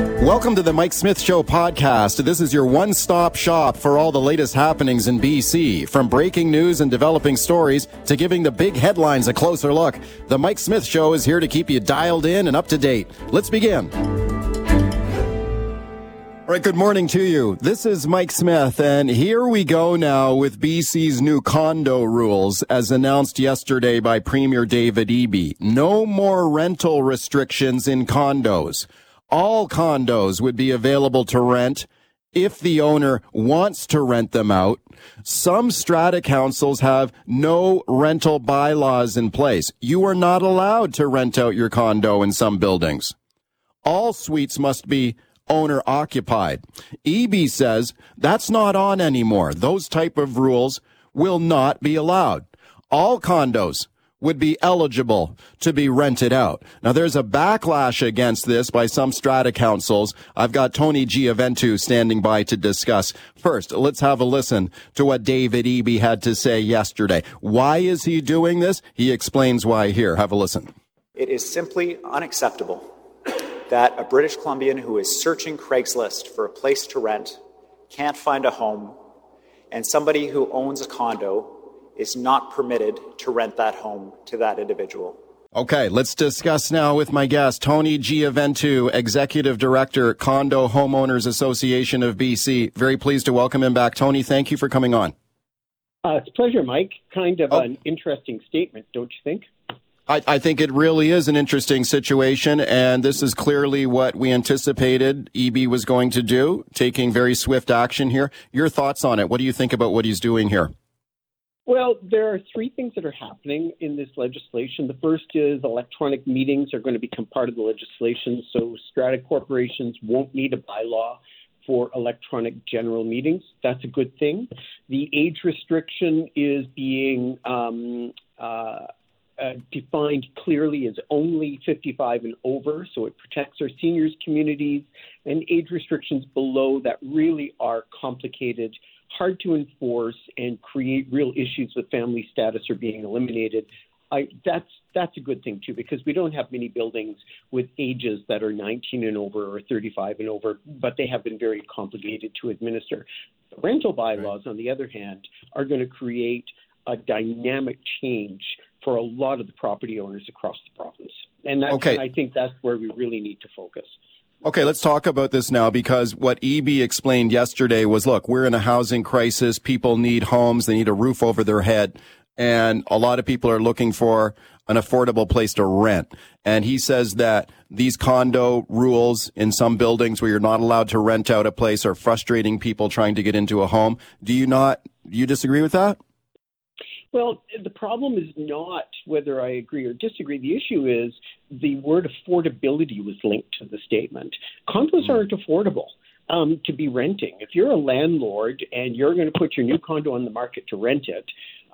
Welcome to the Mike Smith Show podcast. This is your one stop shop for all the latest happenings in BC. From breaking news and developing stories to giving the big headlines a closer look, the Mike Smith Show is here to keep you dialed in and up to date. Let's begin. All right, good morning to you. This is Mike Smith, and here we go now with BC's new condo rules as announced yesterday by Premier David Eby. No more rental restrictions in condos all condos would be available to rent if the owner wants to rent them out. Some strata councils have no rental bylaws in place. You are not allowed to rent out your condo in some buildings. All suites must be owner occupied. Eby says that's not on anymore. Those type of rules will not be allowed. All condos would be eligible to be rented out. Now there's a backlash against this by some strata councils. I've got Tony Gioventu standing by to discuss. First, let's have a listen to what David Eby had to say yesterday. Why is he doing this? He explains why here. Have a listen. It is simply unacceptable that a British Columbian who is searching Craigslist for a place to rent can't find a home and somebody who owns a condo is not permitted to rent that home to that individual. Okay, let's discuss now with my guest, Tony Gioventu, Executive Director, Condo Homeowners Association of BC. Very pleased to welcome him back. Tony, thank you for coming on. Uh, it's a pleasure, Mike. Kind of oh. an interesting statement, don't you think? I, I, think it really is an interesting situation, and this is clearly what we anticipated Eby was going to do, taking very swift action here. Your thoughts on it? What do you think about what he's doing here? Well, there are three things that are happening in this legislation. The first is electronic meetings are going to become part of the legislation, so strata corporations won't need a bylaw for electronic general meetings. That's a good thing. The age restriction is being um, uh, uh, defined clearly as only 55 and over, so it protects our seniors communities, and age restrictions below that really are complicated hard to enforce and create real issues with family status are being eliminated. I, that's that's a good thing too because we don't have many buildings with ages that are 19 and over or 35 and over, but they have been very complicated to administer. The rental bylaws, on the other hand, are going to create a dynamic change for a lot of the property owners across the province, and, okay. and I think that's where we really need to focus. Okay, let's talk about this now because what Eby explained yesterday was look, we're in a housing crisis. People need homes. They need a roof over their head. And a lot of people are looking for an affordable place to rent. And he says that these condo rules in some buildings where you're not allowed to rent out a place are frustrating people trying to get into a home. Do you not, do you disagree with that? Well, the problem is not whether I agree or disagree. The issue is the word affordability was linked to the statement. Condos mm aren't affordable. Um, to be renting. If you're a landlord and you're going to put your new condo on the market to rent it,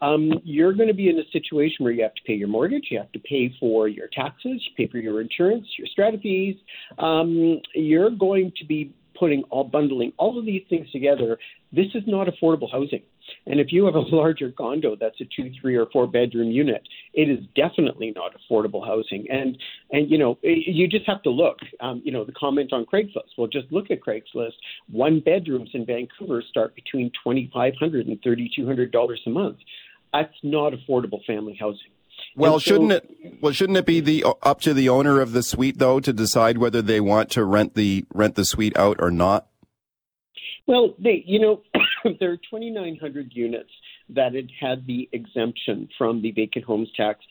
um, you're going to be in a situation where you have to pay your mortgage, you have to pay for your taxes, you pay for your insurance, your strata fees. Um, you're going to be putting all bundling all of these things together. This is not affordable housing. And if you have a larger condo that's a two, three, or four bedroom unit, it is definitely not affordable housing. And and you know you just have to look. Um, you know the comment on Craigslist. Well, just look at Craigslist. One bedrooms in Vancouver start between twenty five hundred and thirty two hundred dollars a month. That's not affordable family housing. Well, so, shouldn't it? Well, shouldn't it be the up to the owner of the suite though to decide whether they want to rent the rent the suite out or not? Well, they, you know, there are 2,900 units that had had the exemption from the vacant homes tax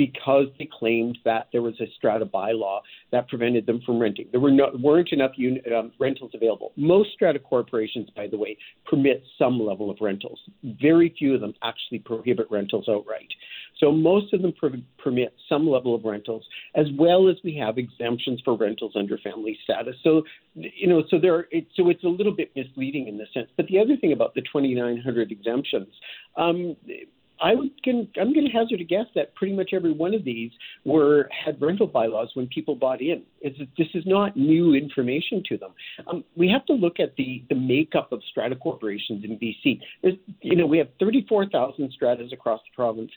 because they claimed that there was a strata bylaw that prevented them from renting. There were no, weren't enough um, rentals available. Most strata corporations, by the way, permit some level of rentals. Very few of them actually prohibit rentals outright. So most of them per- permit some level of rentals, as well as we have exemptions for rentals under family status. So, you know, so there, it, so it's a little bit misleading in this sense. But the other thing about the 2,900 exemptions. Um, I would can, I'm going to hazard a guess that pretty much every one of these were had rental bylaws when people bought in. It's, this is not new information to them. Um, we have to look at the the makeup of strata corporations in BC. There's, you know, we have 34,000 stratas across the province.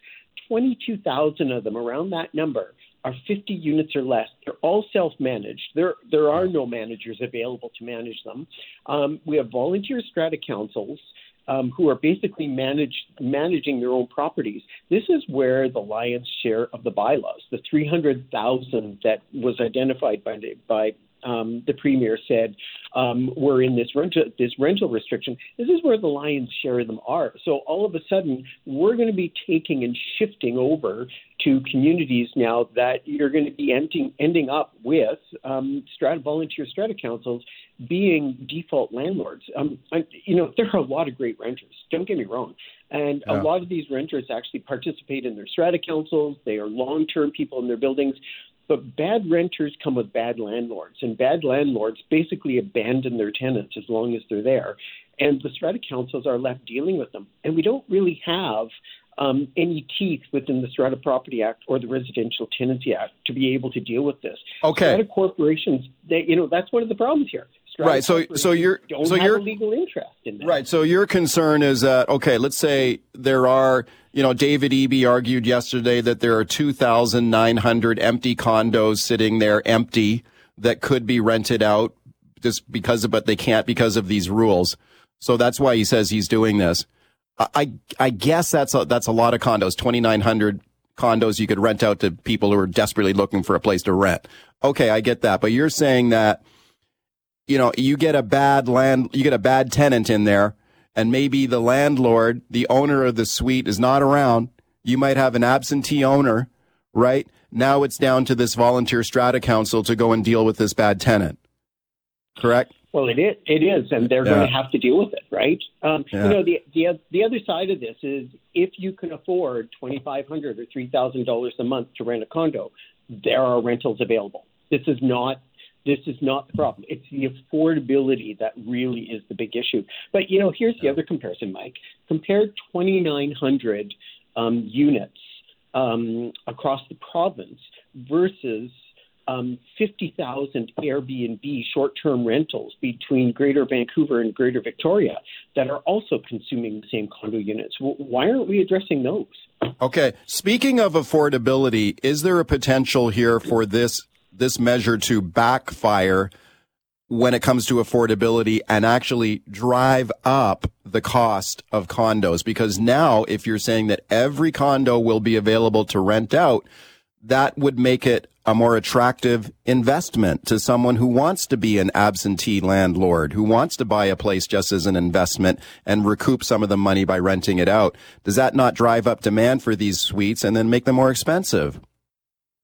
22,000 of them, around that number, are 50 units or less. They're all self-managed. There there are no managers available to manage them. Um, we have volunteer strata councils. Um, who are basically manage, managing their own properties. This is where the lion's share of the bylaws, the 300,000 that was identified by, by um, the premier said um, were in this rental this rental restriction. This is where the lion's share of them are. So all of a sudden, we're going to be taking and shifting over to communities now that you're going to be ending ending up with um, strata volunteer strata councils being default landlords. Um, you know, there are a lot of great renters. Don't get me wrong. And yeah. a lot of these renters actually participate in their strata councils. They are long term people in their buildings. But bad renters come with bad landlords, and bad landlords basically abandon their tenants as long as they're there. And the strata councils are left dealing with them. And we don't really have um, any teeth within the Strata Property Act or the Residential Tenancy Act to be able to deal with this. Okay. Strata corporations, they, you know, that's one of the problems here. Right. So, so you're so you're legal interest in that. Right. So your concern is that okay? Let's say there are you know, David Eby argued yesterday that there are 2,900 empty condos sitting there empty that could be rented out just because of, but they can't because of these rules. So that's why he says he's doing this. I, I guess that's a, that's a lot of condos, 2,900 condos you could rent out to people who are desperately looking for a place to rent. Okay. I get that. But you're saying that, you know, you get a bad land, you get a bad tenant in there and maybe the landlord, the owner of the suite is not around. You might have an absentee owner, right? Now it's down to this volunteer strata council to go and deal with this bad tenant. Correct? Well, it is, it is, and they're yeah. going to have to deal with it, right? Um, yeah. You know, the, the the other side of this is if you can afford twenty five hundred or three thousand dollars a month to rent a condo, there are rentals available. This is not this is not the problem. It's the affordability that really is the big issue. But you know, here's the other comparison, Mike. Compare 2,900 um, units um, across the province versus um, 50,000 Airbnb short-term rentals between Greater Vancouver and Greater Victoria that are also consuming the same condo units. Why aren't we addressing those? Okay. Speaking of affordability, is there a potential here for this this measure to backfire when it comes to affordability and actually drive up the cost of condos. Because now, if you're saying that every condo will be available to rent out, that would make it a more attractive investment to someone who wants to be an absentee landlord, who wants to buy a place just as an investment and recoup some of the money by renting it out. Does that not drive up demand for these suites and then make them more expensive?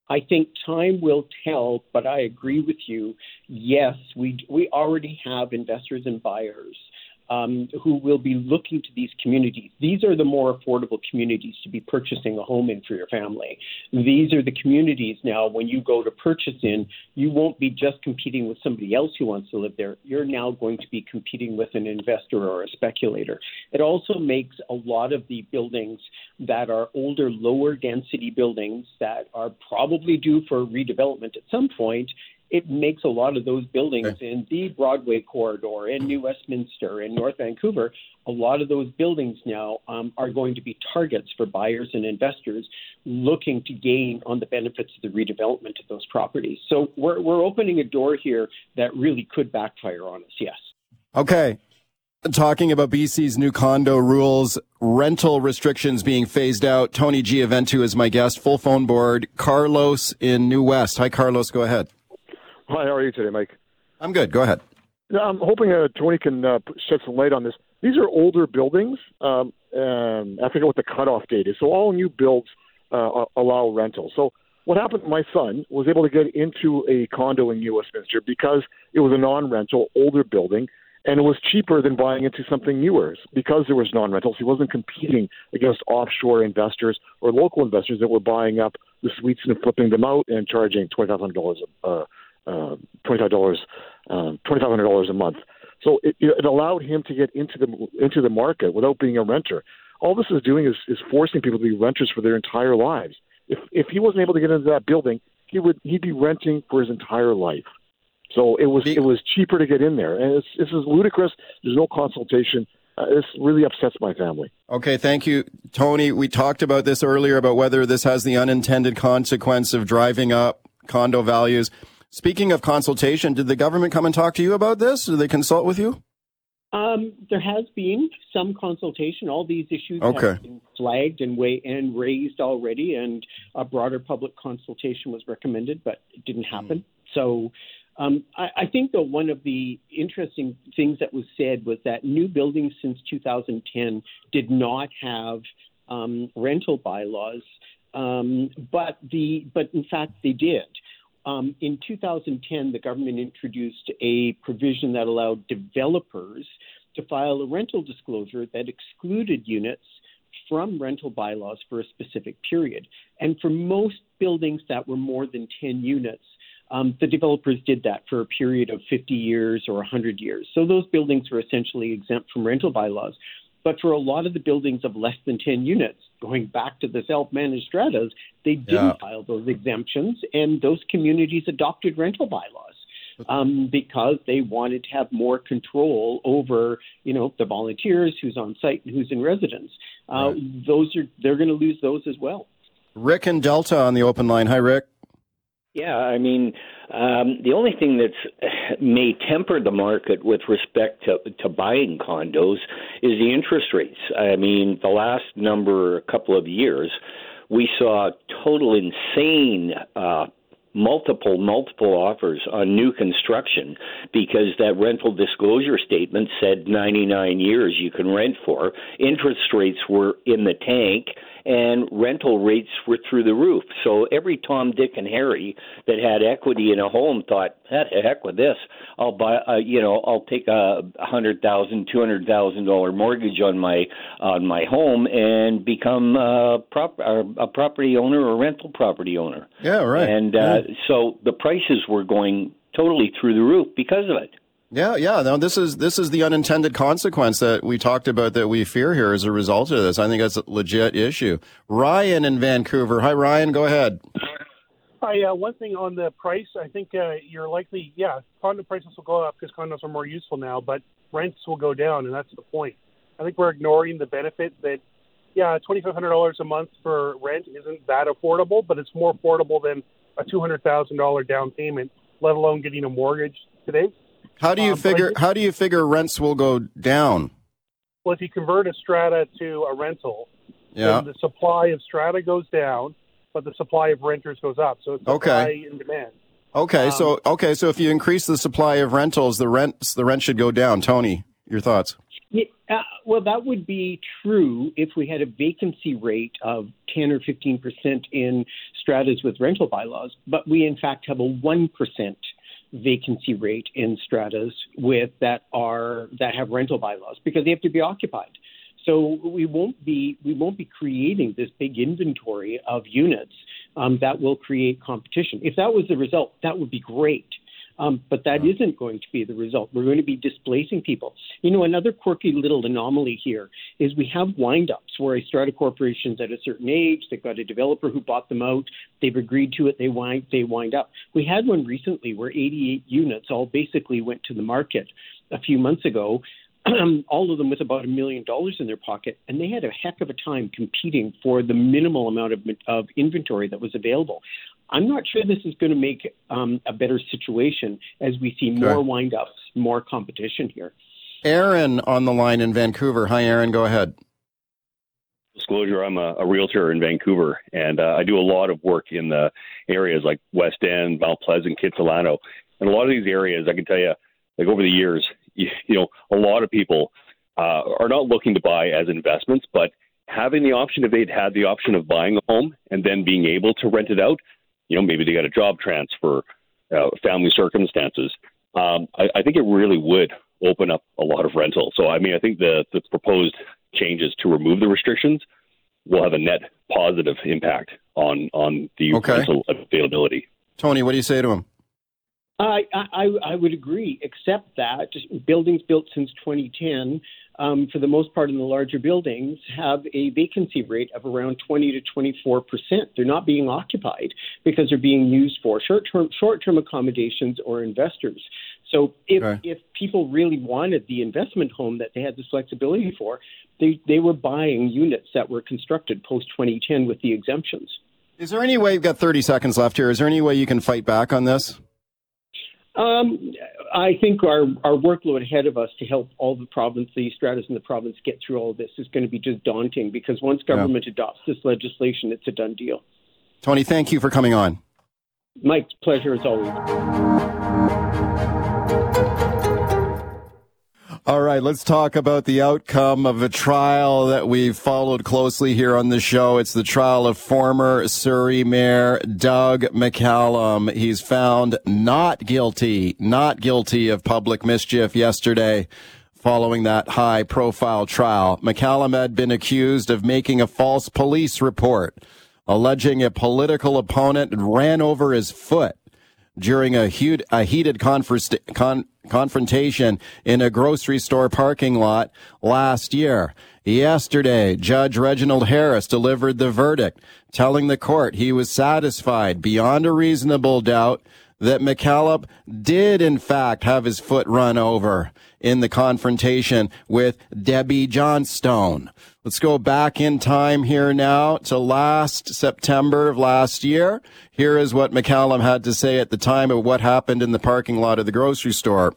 I think time will tell, but I agree with you. Yes, we we already have investors and buyers um, who will be looking to these communities. These are the more affordable communities to be purchasing a home in for your family. These are the communities now when you go to purchase in, you won't be just competing with somebody else who wants to live there. You're now going to be competing with an investor or a speculator. It also makes a lot of the buildings that are older, lower density buildings that are probably due for redevelopment at some point it makes a lot of those buildings in the Broadway corridor, in New Westminster, in North Vancouver, a lot of those buildings now um, are going to be targets for buyers and investors looking to gain on the benefits of the redevelopment of those properties. So we're, we're opening a door here that really could backfire on us, yes. Okay. Talking about BC's new condo rules, rental restrictions being phased out. Tony Gioventu is my guest. Full phone board. Carlos in New West. Hi, Carlos. Go ahead. Hi, how are you today, Mike? I'm good. Go ahead. I'm hoping uh, Tony can uh, shed some light on this. These are older buildings. Um, and I forget what the cutoff date is. So all new builds uh, allow rental. So what happened? My son was able to get into a condo in New Westminster because it was a non-rental, older building, and it was cheaper than buying into something newer because there was non-rentals. He wasn't competing against offshore investors or local investors that were buying up the suites and flipping them out and charging twenty five hundred dollars uh, uh, twenty-five dollars, uh, twenty-five hundred dollars a month. So it, it allowed him to get into the into the market without being a renter. All this is doing is, is forcing people to be renters for their entire lives. If if he wasn't able to get into that building, he would he'd be renting for his entire life. So it was it was cheaper to get in there, and this is ludicrous. There's no consultation. uh, this really upsets my family. Okay, thank you, Tony. We talked about this earlier about whether this has the unintended consequence of driving up condo values. Speaking of consultation, did the government come and talk to you about this? Did they consult with you? Um, there has been some consultation. All these issues okay. have been flagged and, way, and raised already, and a broader public consultation was recommended, but it didn't happen. Mm. So um, I, I, think, that one of the interesting things that was said was that new buildings since 2010 did not have um, rental bylaws, um, but the but in fact they did. Um, in 2010, the government introduced a provision that allowed developers to file a rental disclosure that excluded units from rental bylaws for a specific period. And for most buildings that were more than 10 units, um, the developers did that for a period of 50 years or 100 years. So those buildings were essentially exempt from rental bylaws. But for a lot of the buildings of less than 10 units, going back to the self managed stratas, they didn't yeah. file those exemptions, and those communities adopted rental bylaws. Um, because they wanted to have more control over, you know, the volunteers, who's on site and who's in residence. Uh, right. Those are they're going to lose those as well. Rick and Delta on the open line. Hi, Rick. Yeah, I mean, um, the only thing that's may temper the market with respect to, to buying condos is the interest rates. I mean, the last number, couple of years, we saw total insane uh, multiple, multiple offers on new construction because that rental disclosure statement said 99 years you can rent for. Interest rates were in the tank and rental rates were through the roof. So every Tom, Dick, and Harry that had equity in a home thought, "Heck with this! I'll buy, uh, you know, I'll take a hundred thousand, two hundred thousand dollar mortgage on my on my home and become a, prop, a property owner or rental property owner." Yeah, right. And uh, yeah. so the prices were going totally through the roof because of it. Yeah, yeah. No, this is this is the unintended consequence that we talked about that we fear here as a result of this. I think that's a legit issue. Ryan in Vancouver. Hi, Ryan. Go ahead. Hi. Uh, one thing on the price, I think uh, you're likely, yeah, condo prices will go up because condos are more useful now, but rents will go down, and that's the point. I think we're ignoring the benefit that, yeah, twenty five hundred dollars a month for rent isn't that affordable, but it's more affordable than a two hundred thousand dollar down payment, let alone getting a mortgage today. How do you um, figure? How do you figure rents will go down? Well, if you convert a strata to a rental, yeah. the supply of strata goes down, but the supply of renters goes up. So it's supply okay. and demand. Okay, um, so okay, so if you increase the supply of rentals, the rents the rent should go down. Tony, your thoughts? Yeah, uh, well, that would be true if we had a vacancy rate of 10 or 15 percent in stratas with rental bylaws, but we in fact have a one percent vacancy rate in stratas with that are that have rental bylaws because they have to be occupied. So we won't be we won't be creating this big inventory of units um, that will create competition. If that was the result, that would be great. Um, but that isn't going to be the result. We're going to be displacing people. You know, another quirky little anomaly here is we have windups where a strata corporation's at a certain age, they've got a developer who bought them out, they've agreed to it, they wind they wind up. We had one recently where 88 units all basically went to the market a few months ago all of them with about a million dollars in their pocket, and they had a heck of a time competing for the minimal amount of, of inventory that was available. I'm not sure this is going to make um, a better situation as we see more sure. windups, more competition here. Aaron on the line in Vancouver. Hi, Aaron. Go ahead. Disclosure: I'm a, a realtor in Vancouver, and uh, I do a lot of work in the areas like West End, Mount Pleasant, Kitsilano, and a lot of these areas. I can tell you, like over the years, you, you know, a lot of people uh, are not looking to buy as investments, but having the option if they'd had the option of buying a home and then being able to rent it out you know, maybe they got a job transfer, uh, family circumstances. Um, I, I think it really would open up a lot of rental. So, I mean, I think the, the proposed changes to remove the restrictions will have a net positive impact on on the okay. rental availability. Tony, what do you say to him? I, I, I would agree, except that buildings built since 2010 um, for the most part in the larger buildings, have a vacancy rate of around 20 to 24 percent. They're not being occupied because they're being used for short-term short-term accommodations or investors. So if if people really wanted the investment home that they had this flexibility for, they they were buying units that were constructed post 2010 with the exemptions. Is there any way you've got 30 seconds left here? Is there any way you can fight back on this? Um, I think our, our workload ahead of us to help all the province, the stratas in the province get through all this is going to be just daunting because once government yeah. adopts this legislation, it's a done deal. Tony, thank you for coming on. Mike, pleasure as always. All right, let's talk about the outcome of a trial that we've followed closely here on the show. It's the trial of former Surrey Mayor Doug McCallum. He's found not guilty, not guilty of public mischief yesterday following that high profile trial. McCallum had been accused of making a false police report, alleging a political opponent ran over his foot during a, huge, a heated con, confrontation in a grocery store parking lot last year. Yesterday, Judge Reginald Harris delivered the verdict, telling the court he was satisfied beyond a reasonable doubt that McCallum did in fact have his foot run over in the confrontation with Debbie Johnstone. Let's go back in time here now to last September of last year. Here is what McCallum had to say at the time of what happened in the parking lot of the grocery store.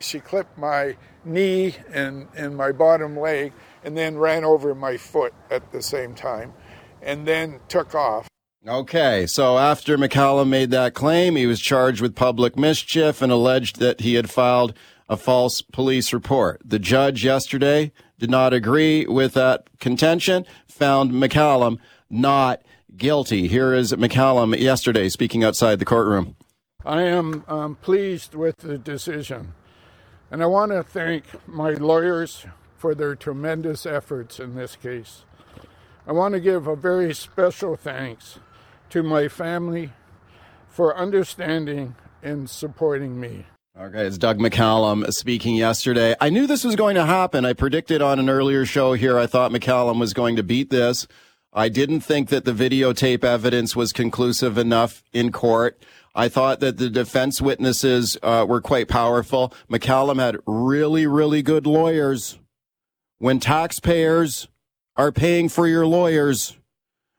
She clipped my knee and, and my bottom leg and then ran over my foot at the same time and then took off. Okay, so after McCallum made that claim, he was charged with public mischief and alleged that he had filed a false police report. The judge yesterday did not agree with that contention, found McCallum not guilty. Here is McCallum yesterday speaking outside the courtroom. I am um, pleased with the decision, and I want to thank my lawyers for their tremendous efforts in this case. I want to give a very special thanks to my family for understanding and supporting me. Okay, it's Doug McCallum speaking yesterday. I knew this was going to happen. I predicted on an earlier show here, I thought McCallum was going to beat this. I didn't think that the videotape evidence was conclusive enough in court. I thought that the defense witnesses uh, were quite powerful. McCallum had really, really good lawyers. When taxpayers are paying for your lawyers,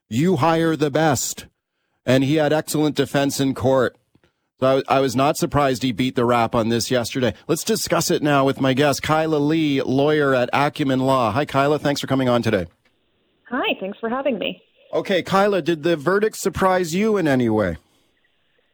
you hire the best and he had excellent defense in court. So I, I, was not surprised he beat the rap on this yesterday. Let's discuss it now with my guest, Kyla Lee, lawyer at Acumen Law. Hi, Kyla. Thanks for coming on today. Hi. Thanks for having me. Okay, Kyla, did the verdict surprise you in any way?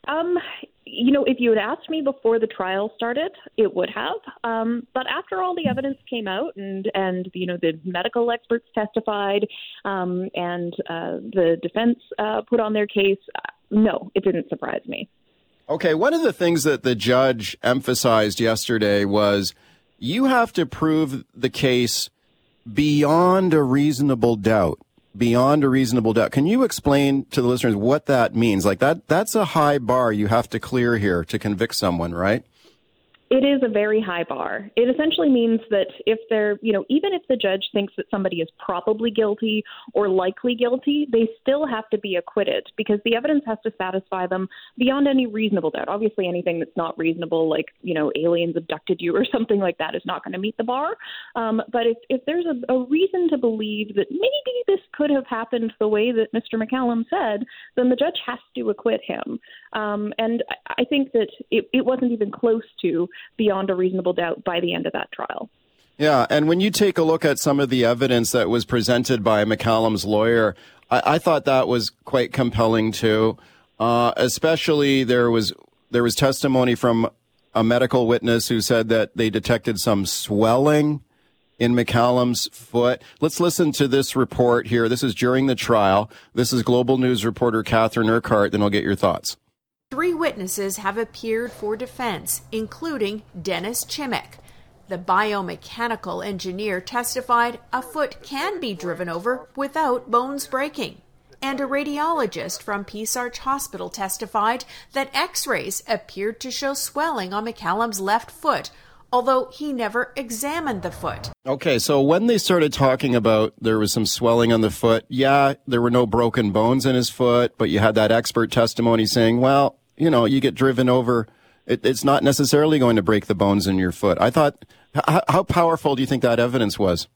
Um, you know, if you had asked me before the trial started, it would have. Um, but after all the evidence came out and and you know the medical experts testified um, and uh, the defense uh, put on their case, uh, no, it didn't surprise me. Okay, one of the things that the judge emphasized yesterday was you have to prove the case beyond a reasonable doubt beyond a reasonable doubt. Can you explain to the listeners what that means? Like that, that's a high bar you have to clear here to convict someone, right? It is a very high bar. It essentially means that if they're, you know, even if the judge thinks that somebody is probably guilty or likely guilty, they still have to be acquitted because the evidence has to satisfy them beyond any reasonable doubt. Obviously, anything that's not reasonable, like, you know, aliens abducted you or something like that, is not going to meet the bar. Um, but if, if there's a, a reason to believe that maybe this could have happened the way that Mr. McCallum said, then the judge has to acquit him. Um, and I think that it, it wasn't even close to beyond a reasonable doubt by the end of that trial. Yeah, and when you take a look at some of the evidence that was presented by McCallum's lawyer, I, I thought that was quite compelling too. Uh, especially there was there was testimony from a medical witness who said that they detected some swelling in McCallum's foot. Let's listen to this report here. This is during the trial. This is Global News reporter Catherine Urquhart. Then I'll get your thoughts. Three witnesses have appeared for defense, including Dennis Chimich. The biomechanical engineer testified a foot can be driven over without bones breaking. And a radiologist from Peace Arch Hospital testified that x rays appeared to show swelling on McCallum's left foot, although he never examined the foot. Okay, so when they started talking about there was some swelling on the foot, yeah, there were no broken bones in his foot, but you had that expert testimony saying, well, you know, you get driven over it, it's not necessarily going to break the bones in your foot. I thought, how, how powerful do you think that evidence was?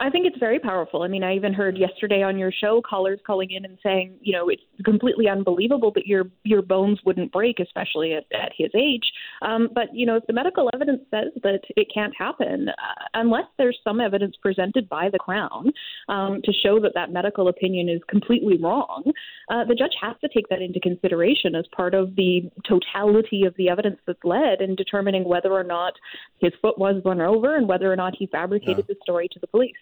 I think it's very powerful. I mean, I even heard yesterday on your show callers calling in and saying, you know, it's completely unbelievable that your your bones wouldn't break, especially at, at his age. Um, but you know, if the medical evidence says that it can't happen, uh, unless there's some evidence presented by the Crown um, to show that that medical opinion is completely wrong, uh, the judge has to take that into consideration as part of the totality of the evidence that's led in determining whether or not his foot was run over and whether or not he fabricated yeah. the story to the police.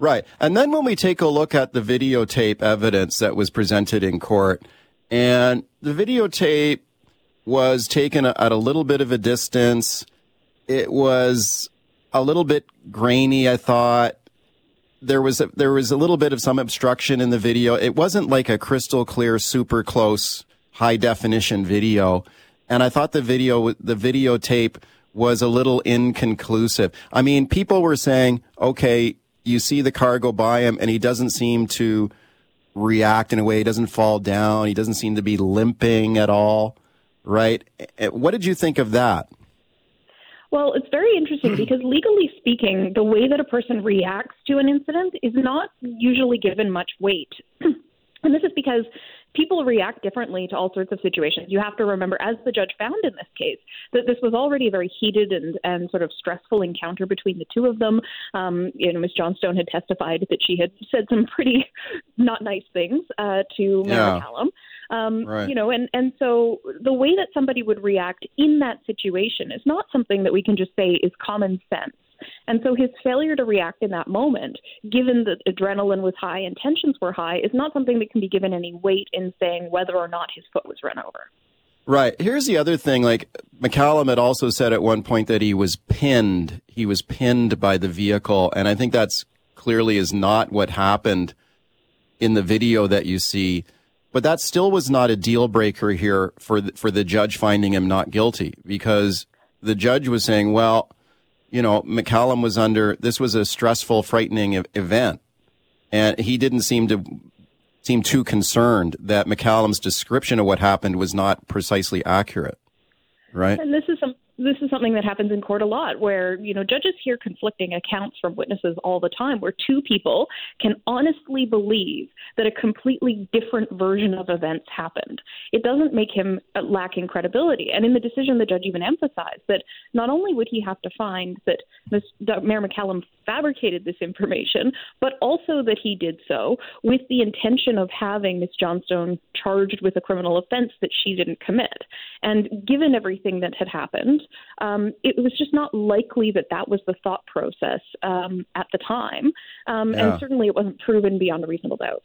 Right. And then when we take a look at the videotape evidence that was presented in court, and the videotape was taken at a little bit of a distance. It was a little bit grainy, I thought. There was a, there was a little bit of some obstruction in the video. It wasn't like a crystal clear, super close, high definition video. And I thought the video, the videotape was a little inconclusive. I mean, people were saying, okay, you see the car go by him and he doesn't seem to react in a way. He doesn't fall down. He doesn't seem to be limping at all. Right. Eh, what did you think of that? Well, it's very interesting because legally speaking, the way that a person reacts to an incident is not usually given much weight. and this is because people react differently to all sorts of situations. You have to remember, as the judge found in this case, that this was already a very heated and, and sort of stressful encounter between the two of them. Um, you know, Ms. Johnstone had testified that she had said some pretty not nice things uh, to yeah. McCallum. Um, right. You know, and and so the way that somebody would react in that situation is not something that we can just say is common sense. And so his failure to react in that moment, given that adrenaline was high and tensions were high, is not something that can be given any weight in saying whether or not his foot was run over. Right. Here's the other thing. Like McCallum had also said at one point that he was pinned. He was pinned by the vehicle. And I think that's clearly is not what happened in the video that you see. But that still was not a deal breaker here for the, for the judge finding him not guilty because the judge was saying, well, you know, McCallum was under, this was a stressful, frightening event. And he didn't seem to seem too concerned that McCallum's description of what happened was not precisely accurate. Right. And this is some, this is something that happens in court a lot where you know judges hear conflicting accounts from witnesses all the time where two people can honestly believe that a completely different version of events happened it doesn't make him uh, lacking credibility and in the decision the judge even emphasized that not only would he have to find that Ms. Mayor McCallum fabricated this information but also that he did so with the intention of having Ms. Johnstone charged with a criminal offense that she didn't commit and given everything that had happened um, it was just not likely that that was the thought process um, at the time. Um, yeah. And certainly it wasn't proven beyond a reasonable doubt.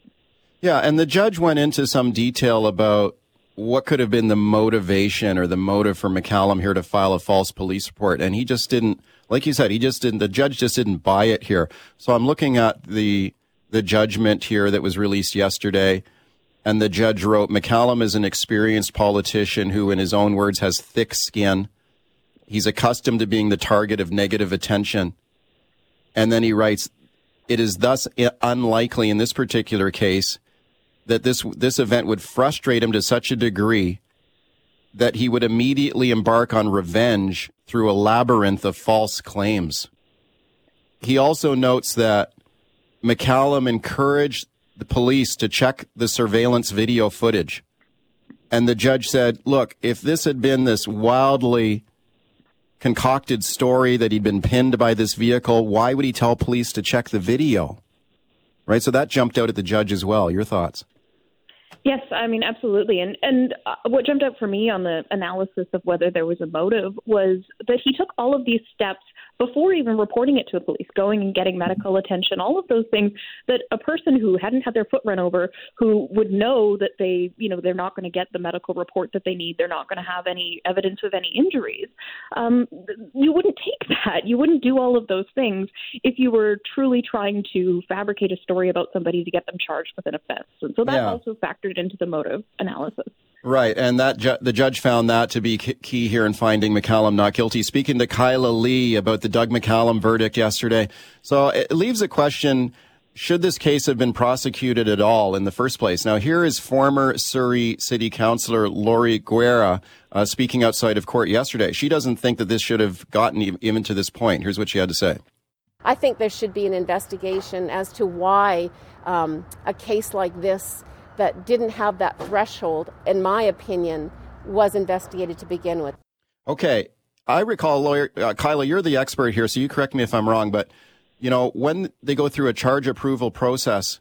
Yeah, and the judge went into some detail about what could have been the motivation or the motive for McCallum here to file a false police report. And he just didn't, like you said, he just didn't, the judge just didn't buy it here. So I'm looking at the, the judgment here that was released yesterday. And the judge wrote, McCallum is an experienced politician who, in his own words, has thick skin He's accustomed to being the target of negative attention. And then he writes, it is thus unlikely in this particular case that this, this event would frustrate him to such a degree that he would immediately embark on revenge through a labyrinth of false claims. He also notes that McCallum encouraged the police to check the surveillance video footage. And the judge said, look, if this had been this wildly concocted story that he'd been pinned by this vehicle, why would he tell police to check the video? Right? So that jumped out at the judge as well. Your thoughts? Yes, I mean absolutely. And and uh, what jumped out for me on the analysis of whether there was a motive was that he took all of these steps before even reporting it to the police, going and getting medical attention, all of those things that a person who hadn't had their foot run over, who would know that they, you know, they're not going to get the medical report that they need, they're not going to have any evidence of any injuries, um, you wouldn't take that. You wouldn't do all of those things if you were truly trying to fabricate a story about somebody to get them charged with an offense. And so that yeah. also factored into the motive analysis. Right, and that ju- the judge found that to be key here in finding McCallum not guilty. Speaking to Kyla Lee about the Doug McCallum verdict yesterday, so it leaves a question should this case have been prosecuted at all in the first place? Now, here is former Surrey City Councillor Laurie Guerra uh, speaking outside of court yesterday. She doesn't think that this should have gotten even to this point. Here's what she had to say. I think there should be an investigation as to why um, a case like this that didn't have that threshold, in my opinion, was investigated to begin with. Okay. I recall, lawyer uh, Kyla, you're the expert here, so you correct me if I'm wrong, but you know, when they go through a charge approval process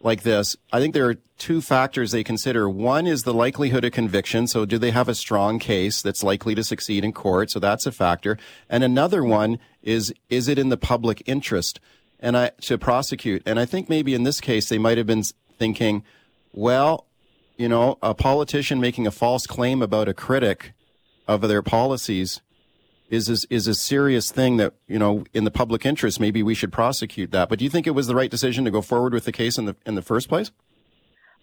like this, I think there are two factors they consider. One is the likelihood of conviction. So do they have a strong case that's likely to succeed in court? So that's a factor. And another one is, is it in the public interest and I, to prosecute? And I think maybe in this case, they might have been thinking, well, you know, a politician making a false claim about a critic of their policies is is, is a serious thing that you know in the public interest. Maybe we should prosecute that. But do you think it was the right decision to go forward with the case in the in the first place?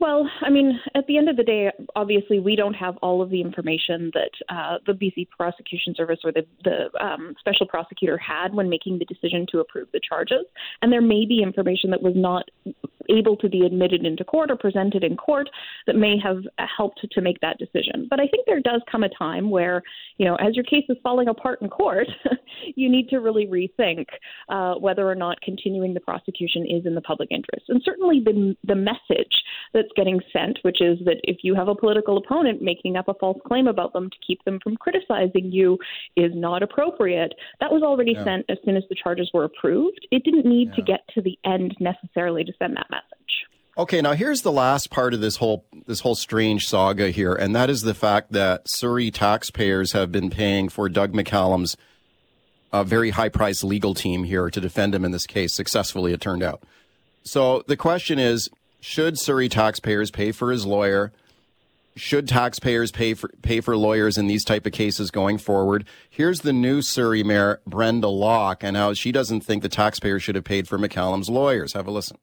Well, I mean, at the end of the day, obviously, we don't have all of the information that uh, the BC Prosecution Service or the, the um, special prosecutor had when making the decision to approve the charges. And there may be information that was not able to be admitted into court or presented in court that may have helped to make that decision. But I think there does come a time where, you know, as your case is falling apart in court, you need to really rethink uh, whether or not continuing the prosecution is in the public interest. And certainly the, the message that's getting sent, which is that if you have a political opponent making up a false claim about them to keep them from criticizing you, is not appropriate. That was already yeah. sent as soon as the charges were approved. It didn't need yeah. to get to the end necessarily to send that message. Okay, now here's the last part of this whole this whole strange saga here, and that is the fact that Surrey taxpayers have been paying for Doug McCallum's uh, very high priced legal team here to defend him in this case. Successfully, it turned out. So the question is should Surrey taxpayers pay for his lawyer? Should taxpayers pay for pay for lawyers in these type of cases going forward? Here's the new Surrey Mayor Brenda Locke and how she doesn't think the taxpayers should have paid for McCallum's lawyers. Have a listen.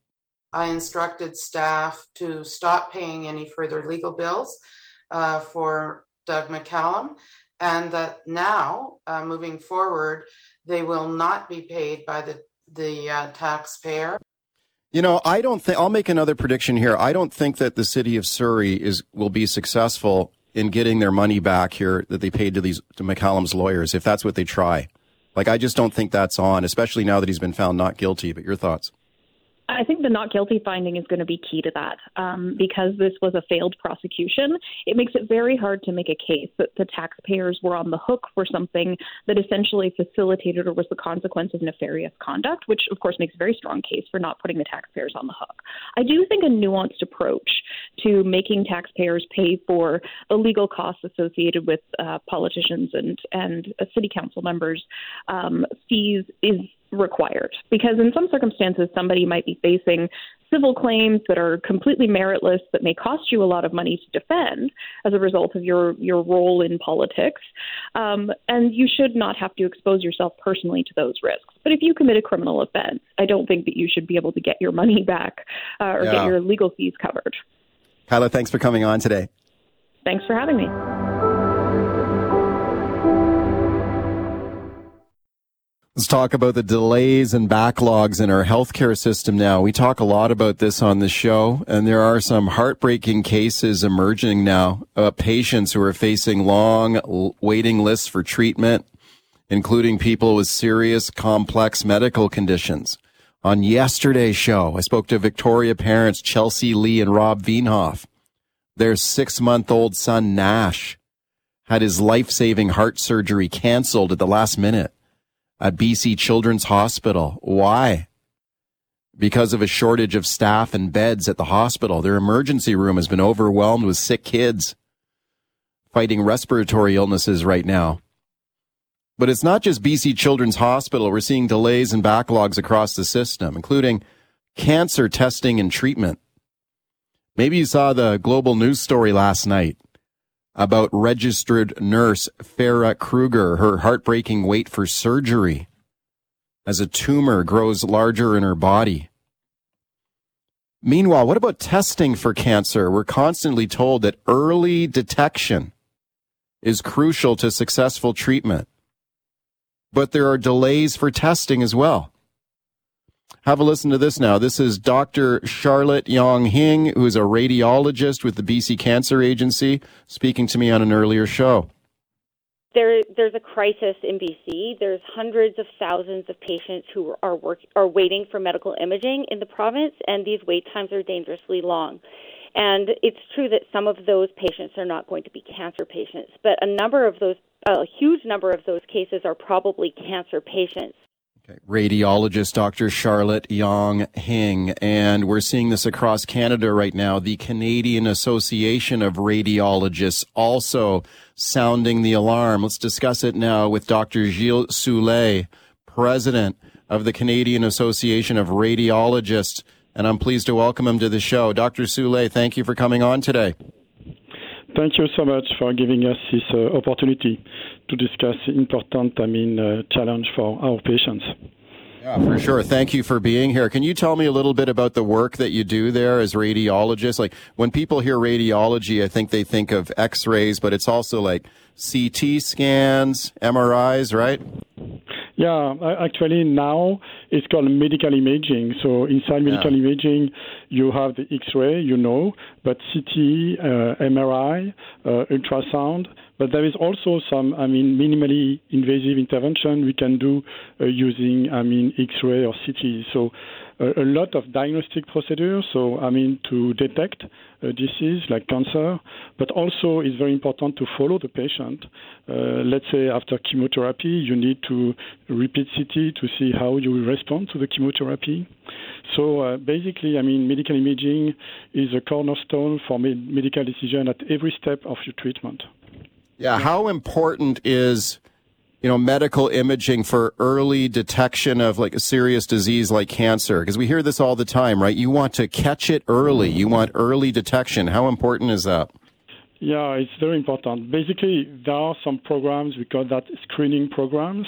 I instructed staff to stop paying any further legal bills uh, for Doug McCallum, and that now, uh, moving forward, they will not be paid by the the uh, taxpayer. You know, I don't think I'll make another prediction here. I don't think that the city of Surrey is will be successful in getting their money back here that they paid to these to McCallum's lawyers if that's what they try. Like I just don't think that's on, especially now that he's been found not guilty. But your thoughts? I think the not guilty finding is going to be key to that um, because this was a failed prosecution. It makes it very hard to make a case that the taxpayers were on the hook for something that essentially facilitated or was the consequence of nefarious conduct, which of course makes a very strong case for not putting the taxpayers on the hook. I do think a nuanced approach to making taxpayers pay for the legal costs associated with uh, politicians and and uh, city council members' um, fees is required. Because in some circumstances somebody might be facing civil claims that are completely meritless that may cost you a lot of money to defend as a result of your your role in politics. Um, and you should not have to expose yourself personally to those risks. But if you commit a criminal offense i don't think that you should be able to get your money back uh, or yeah. get your legal fees covered. Kyla thanks for coming on today. Thanks for having me Let's talk about the delays and backlogs in our healthcare system now. We talk a lot about this on the show, and there are some heartbreaking cases emerging now about patients who are facing long waiting lists for treatment, including people with serious, complex medical conditions. On yesterday's show, I spoke to Victoria parents Chelsea Lee and Rob Veenhoff. Their six month old son, Nash, had his life saving heart surgery canceled at the last minute at BC Children's Hospital. Why? Because of a shortage of staff and beds at the hospital. Their emergency room has been overwhelmed with sick kids fighting respiratory illnesses right now. But it's not just BC Children's Hospital. We're seeing delays and backlogs across the system, including cancer testing and treatment. Maybe you saw the global news story last night about registered nurse Farah Kruger, her heartbreaking wait for surgery as a tumor grows larger in her body. Meanwhile, what about testing for cancer? We're constantly told that early detection is crucial to successful treatment. But there are delays for testing as well. Have a listen to this now. This is Dr. Charlotte Yong Hing, who is a radiologist with the BC Cancer Agency, speaking to me on an earlier show. There, there's a crisis in BC. There's hundreds of thousands of patients who are work, are waiting for medical imaging in the province, and these wait times are dangerously long. And it's true that some of those patients are not going to be cancer patients, but a number of those, a huge number of those cases are probably cancer patients. Radiologist Dr. Charlotte Yong Hing. And we're seeing this across Canada right now. The Canadian Association of Radiologists also sounding the alarm. Let's discuss it now with Dr. Gilles Soulez, president of the Canadian Association of Radiologists. And I'm pleased to welcome him to the show. Dr. Soulez, thank you for coming on today. Thank you so much for giving us this uh, opportunity to discuss important, I mean, uh, challenge for our patients. Yeah, for sure. Thank you for being here. Can you tell me a little bit about the work that you do there as radiologists? Like when people hear radiology, I think they think of x-rays, but it's also like CT scans, MRIs, right? Yeah, actually now it's called medical imaging. So inside medical yeah. imaging, you have the X-ray, you know, but CT, uh, MRI, uh, ultrasound. But there is also some, I mean, minimally invasive intervention we can do uh, using, I mean, X-ray or CT. So a, lot of diagnostic procedures. So, I mean, to detect a disease like cancer, but also it's very important to follow the patient. Uh, let's say after chemotherapy, you need to repeat CT to see how you respond to the chemotherapy. So uh, basically, I mean, medical imaging is a cornerstone for med- medical decision at every step of your treatment. Yeah, how important is you know, medical imaging for early detection of like a serious disease like cancer? Because we hear this all the time, right? You want to catch it early. You want early detection. How important is that? Yeah, it's very important. Basically, there are some programs, we call that screening programs,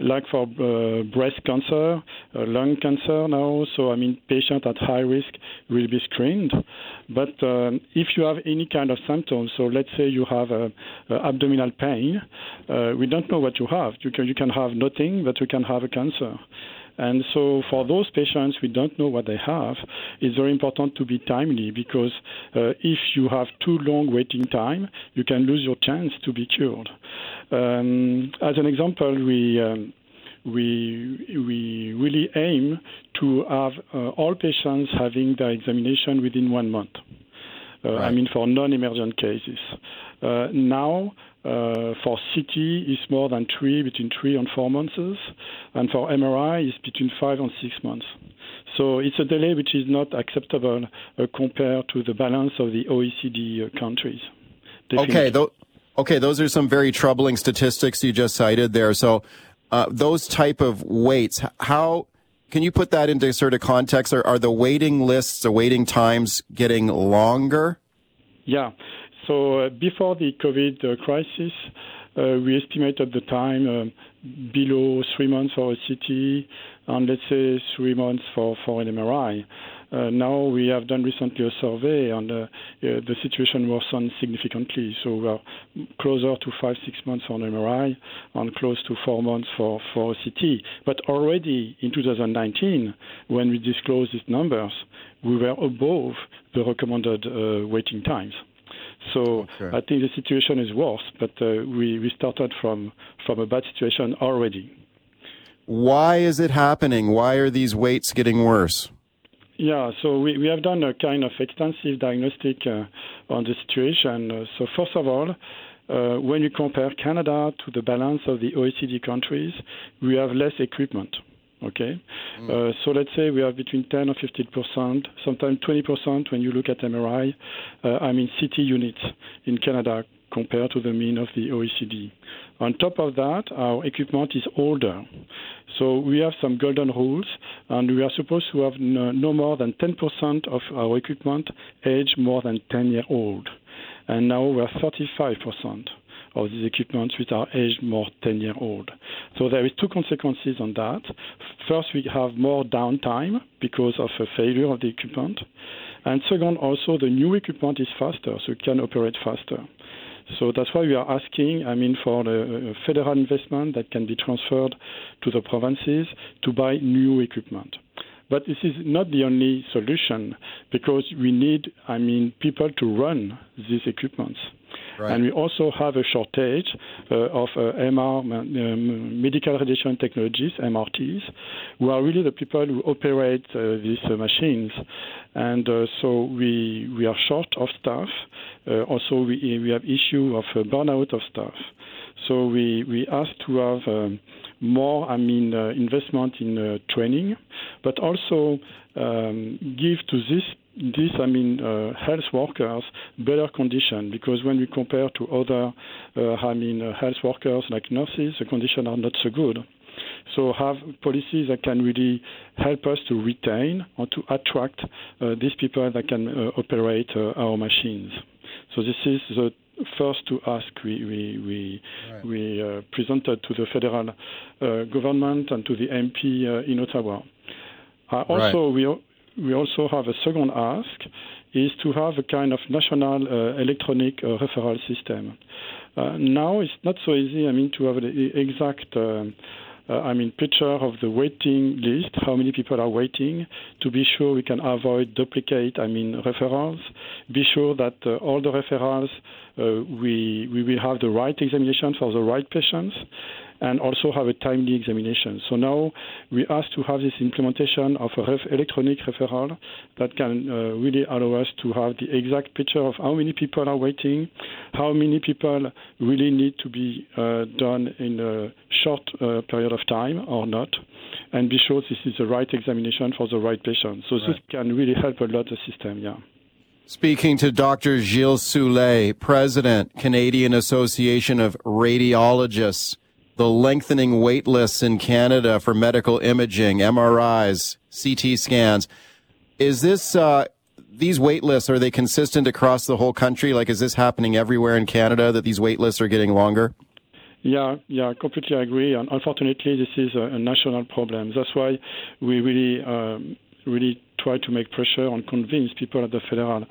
like for uh, breast cancer, uh, lung cancer now. So, I mean, patients at high risk will be screened. But um, if you have any kind of symptoms, so let's say you have a, a abdominal pain, uh, we don't know what you have. You can, you can have nothing, but you can have a cancer. And so, for those patients, we don't know what they have. It's very important to be timely because uh, if you have too long waiting time, you can lose your chance to be cured. Um, as an example, we um, we we really aim to have uh, all patients having their examination within one month. Uh, right. I mean, for non-emergent cases. Uh, now, for CT, it's more than three, between three and four months, and for MRI, it's between five and six months. So it's a delay which is not acceptable uh, compared to the balance of the OECD uh, countries. Okay, th- okay, those are some very troubling statistics you just cited there. So uh, those type of waits, how can you put that into sort of context? Are, are the waiting lists, the waiting times getting longer? Yeah. So uh, before the COVID uh, crisis, uh, we estimated the time below three months for a CT and let's say three months for, for an MRI. Uh, now we have done recently a survey and uh, uh, the situation worsened significantly. So we are closer to five, six months on MRI and close to four months for, for a CT. But already in 2019, when we disclosed these numbers, we were above the recommended waiting times. So okay. I think the situation is worse, but uh, we, we started from, from a bad situation already. Why is it happening? Why are these waits getting worse? Yeah, so we, we have done a kind of extensive diagnostic uh, on the situation. Uh, so, first of all, uh, when you compare Canada to the balance of the OECD countries, we have less equipment. Okay, mm. uh, so let's say we have between 10 or 15 percent, sometimes 20 percent when you look at MRI. Uh, I mean CT units in Canada compared to the mean of the OECD. On top of that, our equipment is older. So we have some golden rules, and we are supposed to have no, more than 10% of our equipment age more than 10 year old. And now we are 35% of these equipments which are aged more 10 year old. So there is two consequences on that. First, we have more downtime because of a failure of the equipment. And second, also the new equipment is faster, so it can operate faster. So that's why we are asking, I mean, for the uh, federal investment that can be transferred to the provinces to buy new equipment. But this is not the only solution because we need, I mean, people to run these equipments. Right. And we also have a shortage uh, of uh, MR, um, medical radiation technologies, MRTs, who are really the people who operate uh, these uh, machines. And uh, so we, we are short of staff. Uh, also, we, we have issue of burnout of staff. So we, we ask to have um, more, I mean, investment in training, but also um, give to this this, I mean, uh, health workers better condition because when we compare to other, uh, I mean, uh, health workers like nurses, the conditions are not so good. So have policies that can really help us to retain or to attract uh, these people that can uh, operate uh, our machines. So this is the first to ask we we we, right. we presented to the federal government and to the MP in Ottawa. also, right. we we also have a second ask is to have a kind of national uh, electronic uh, referral system. Uh, now it's not so easy, I mean, to have the exact uh, uh, I mean, picture of the waiting list, how many people are waiting, to be sure we can avoid duplicate, I mean, referrals, be sure that uh, all the referrals, we, we will have the right examination for the right patients, and also have a timely examination. So now we ask to have this implementation of a ref- electronic referral that can uh, really allow us to have the exact picture of how many people are waiting, how many people really need to be uh, done in a short uh, period of time or not, and be sure this is the right examination for the right patient. So right. this can really help a lot the system, yeah. Speaking to Dr. Gilles Soulez, President, Canadian Association of Radiologists the lengthening wait lists in Canada for medical imaging, MRIs, CT scans. Is this uh, these wait lists are they consistent across the whole country? Like, is this happening everywhere in Canada that these wait lists are getting longer? Yeah, yeah, completely agree. And unfortunately, this is a, a national problem. That's why we really, um, really try to make pressure and convince people at the federal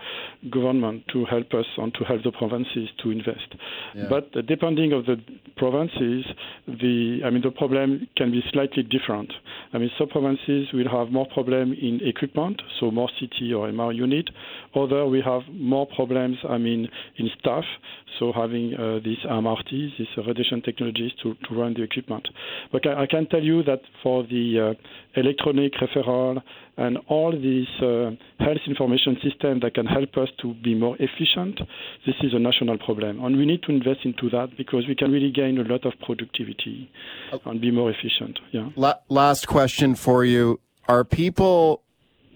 government to help us and to help the provinces to invest. Yeah. But depending of the provinces, the I mean the problem can be slightly different. I mean some provinces will have more problem in equipment, so more CT or MR unit. Other we have more problems. I mean in staff, so having uh, these MRTs, these radiation technologies to, to run the equipment. But I, I can tell you that for the uh, electronic referral and all these uh, health information systems that can help us to be more efficient, this is a national problem. And we need to invest into that because we can really gain a lot of productivity and be more efficient. Yeah. last question for you. Are people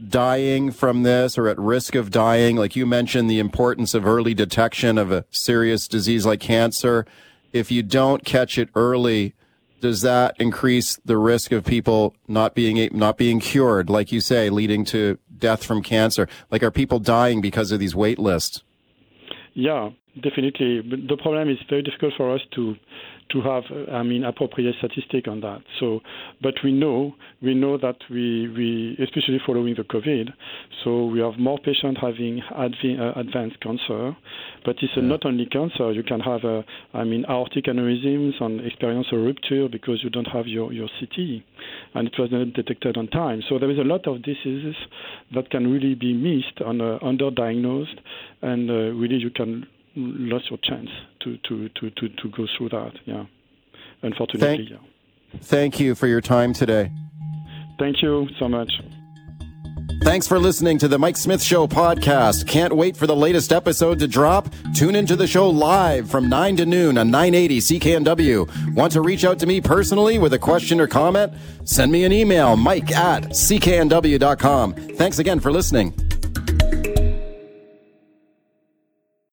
dying from this or at risk of dying? Like you mentioned, the importance of early detection of a serious disease like cancer. If you don't catch it early, does that increase the risk of people not being not being cured, like you say, leading to death from cancer? Like, are people dying because of these wait lists? Yeah, definitely. But the problem is very difficult for us to to have, I mean, appropriate statistic on that. So, but we know, we know that we, we especially following the COVID, so we have more patients having uh, advanced cancer, but it's yeah. not only cancer. You can have, a, I mean, aortic aneurysms and experience a rupture because you don't have your, your CT, and it was not detected on time. So there is a lot of diseases that can really be missed and uh, underdiagnosed, and uh, really you can lost your chance to, to, to, to, to go through that. Yeah, unfortunately. Thank, yeah. thank you for your time today. Thank you so much. Thanks for listening to the Mike Smith Show podcast. Can't wait for the latest episode to drop? Tune into the show live from 9 to noon on 980 CKNW. Want to reach out to me personally with a question or comment? Send me an email, mike at cknw.com. Thanks again for listening.